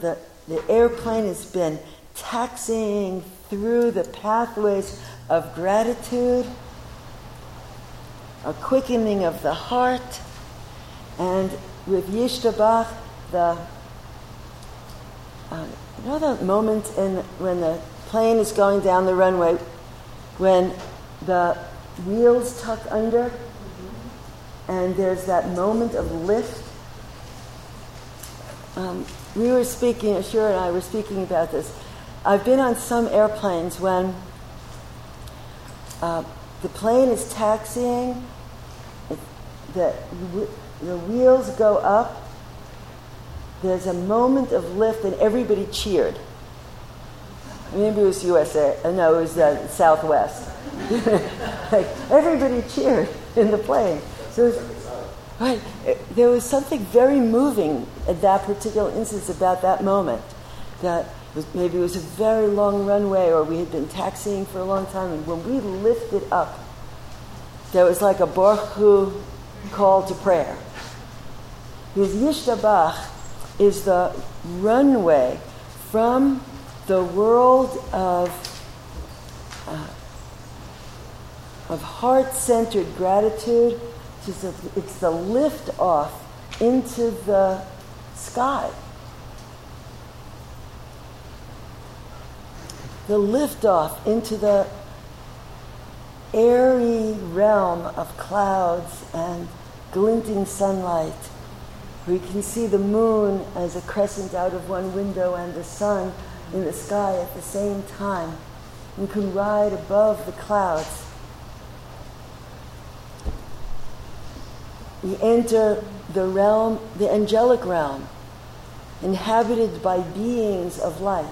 the, the airplane has been taxiing through the pathways of gratitude, a quickening of the heart, and with Yishtabach, the uh, you know the moment in when the plane is going down the runway, when the wheels tuck under, and there's that moment of lift. Um, we were speaking, Ashura and I were speaking about this. I've been on some airplanes when uh, the plane is taxiing, it, the, the wheels go up, there's a moment of lift, and everybody cheered. Maybe it was USA, uh, no, it was uh, Southwest. like, everybody cheered in the plane. So was, right, there was something very moving at that particular instance about that moment. That was, maybe it was a very long runway, or we had been taxiing for a long time, and when we lifted up, there was like a Barchu call to prayer. Because Yishtabach is the runway from the world of, uh, of heart centered gratitude. A, it's the lift off into the sky. The lift off into the airy realm of clouds and glinting sunlight. We can see the moon as a crescent out of one window and the sun in the sky at the same time. We can ride above the clouds. We enter the realm, the angelic realm, inhabited by beings of light,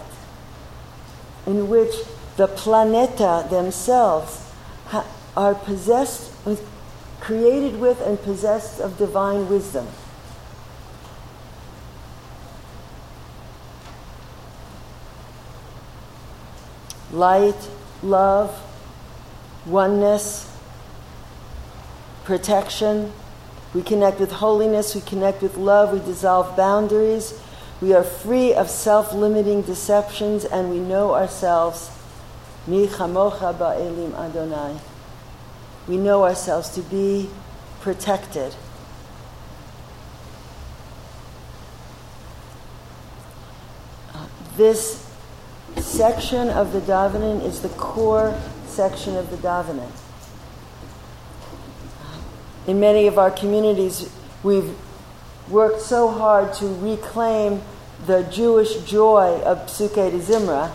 in which the planeta themselves ha- are possessed, with, created with, and possessed of divine wisdom. Light, love, oneness, protection. We connect with holiness, we connect with love, we dissolve boundaries. We are free of self limiting deceptions and we know ourselves. We know ourselves to be protected. Uh, this section of the davening is the core section of the davening. In many of our communities, we've worked so hard to reclaim the Jewish joy of Psuke de Zimra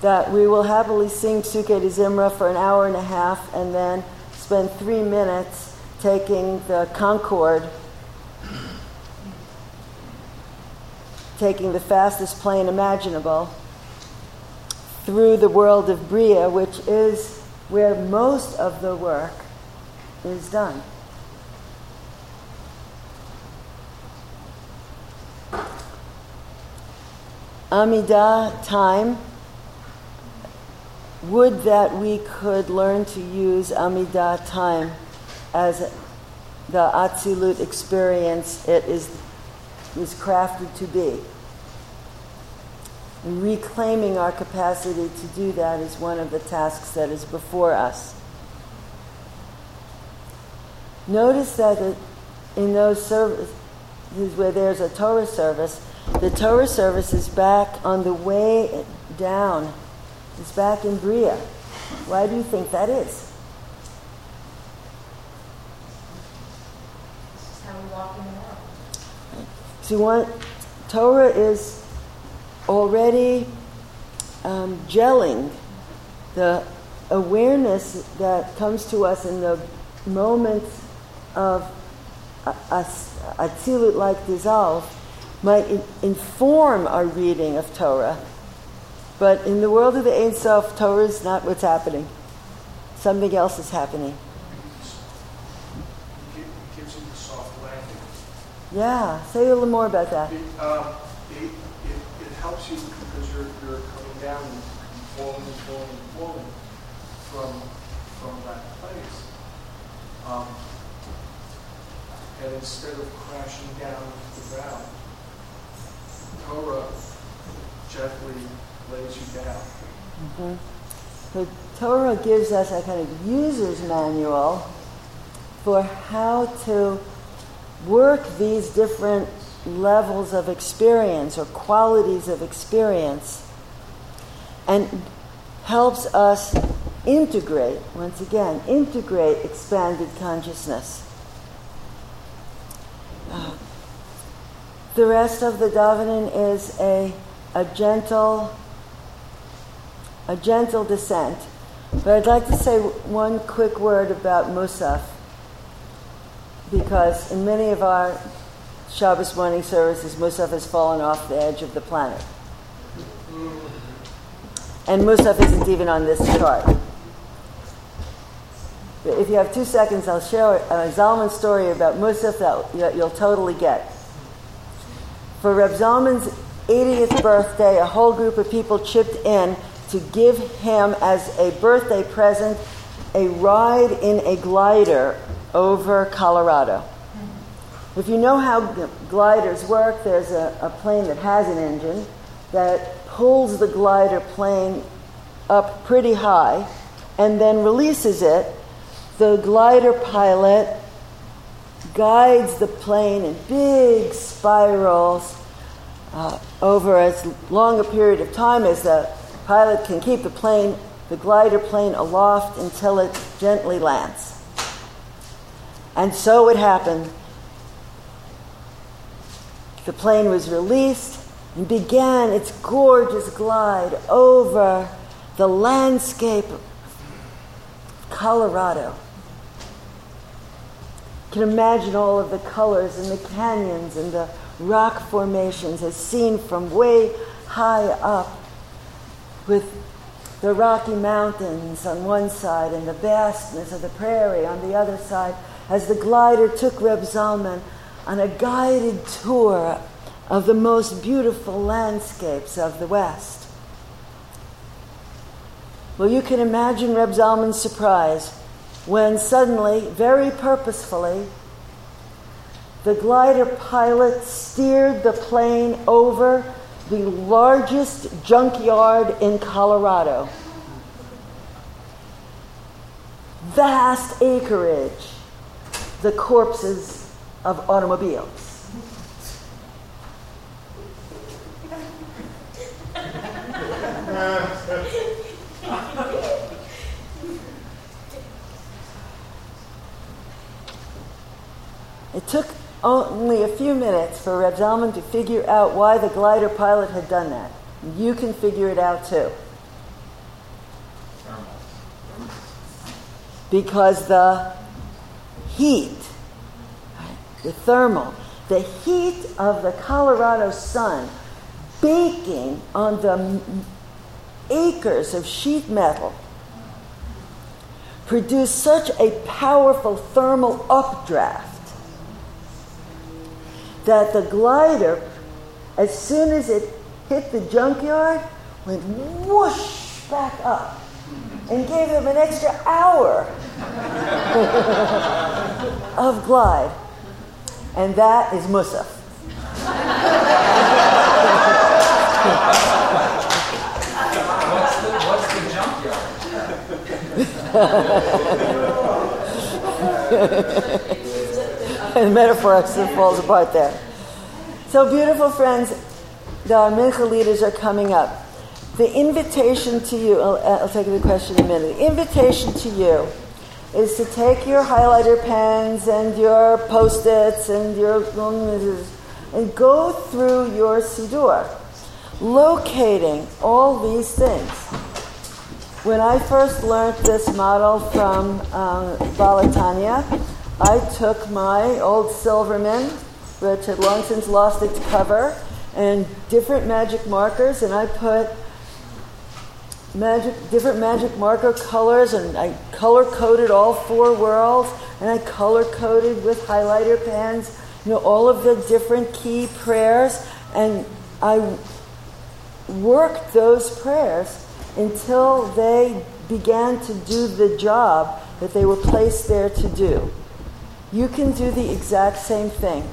that we will happily sing Psuke de Zimra for an hour and a half and then spend three minutes taking the Concorde taking the fastest plane imaginable through the world of Bria, which is where most of the work is done. Amida time. Would that we could learn to use Amida time as the Atzilut experience it is was crafted to be. And reclaiming our capacity to do that is one of the tasks that is before us. Notice that in those services where there's a Torah service, the Torah service is back on the way down. It's back in Bria. Why do you think that is? This is how we walk in. So one, Torah is already um, gelling the awareness that comes to us in the moments of a, a, a like dissolve might in, inform our reading of Torah. But in the world of the Ein Sof, Torah is not what's happening. Something else is happening. It gives you the soft landing. Yeah, say a little more about that. It, um, it, it, it helps you because you're, you're coming down and falling and falling and falling from, from that place. Um, and instead of crashing down to the ground, Torah gently lays you down. Mm-hmm. So Torah gives us a kind of user's manual for how to work these different levels of experience or qualities of experience and helps us integrate, once again, integrate expanded consciousness. Uh, The rest of the davening is a, a gentle, a gentle descent. But I'd like to say one quick word about Musaf, because in many of our Shabbos morning services, Musaf has fallen off the edge of the planet. And Musaf isn't even on this chart. But if you have two seconds, I'll share a Zalman story about Musaf that you'll totally get. For Reb Zalman's 80th birthday, a whole group of people chipped in to give him, as a birthday present, a ride in a glider over Colorado. If you know how gliders work, there's a, a plane that has an engine that pulls the glider plane up pretty high and then releases it. The glider pilot guides the plane in big spirals uh, over as long a period of time as the pilot can keep the plane, the glider plane aloft until it gently lands. And so it happened. The plane was released and began its gorgeous glide over the landscape of Colorado. You can imagine all of the colors and the canyons and the rock formations as seen from way high up with the Rocky Mountains on one side and the vastness of the prairie on the other side as the glider took Reb Zalman on a guided tour of the most beautiful landscapes of the West. Well, you can imagine Reb Zalman's surprise when suddenly, very purposefully, the glider pilot steered the plane over the largest junkyard in Colorado. Vast acreage, the corpses of automobiles. It took only a few minutes for Reb Zalman to figure out why the glider pilot had done that. You can figure it out too. Because the heat, the thermal, the heat of the Colorado sun baking on the acres of sheet metal produced such a powerful thermal updraft that the glider, as soon as it hit the junkyard, went whoosh back up and gave them an extra hour of glide. And that is Musaf. what's, the, and metaphor actually falls apart there. So, beautiful friends, the Mincha leaders are coming up. The invitation to you, I'll, I'll take the question in a minute. The invitation to you is to take your highlighter pens and your post-its and your and go through your siddur, locating all these things. When I first learned this model from um, I took my old Silverman, which had long since lost its cover, and different magic markers, and I put magic, different magic marker colors, and I color coded all four worlds, and I color coded with highlighter pens, you know, all of the different key prayers, and I worked those prayers until they began to do the job that they were placed there to do. You can do the exact same thing.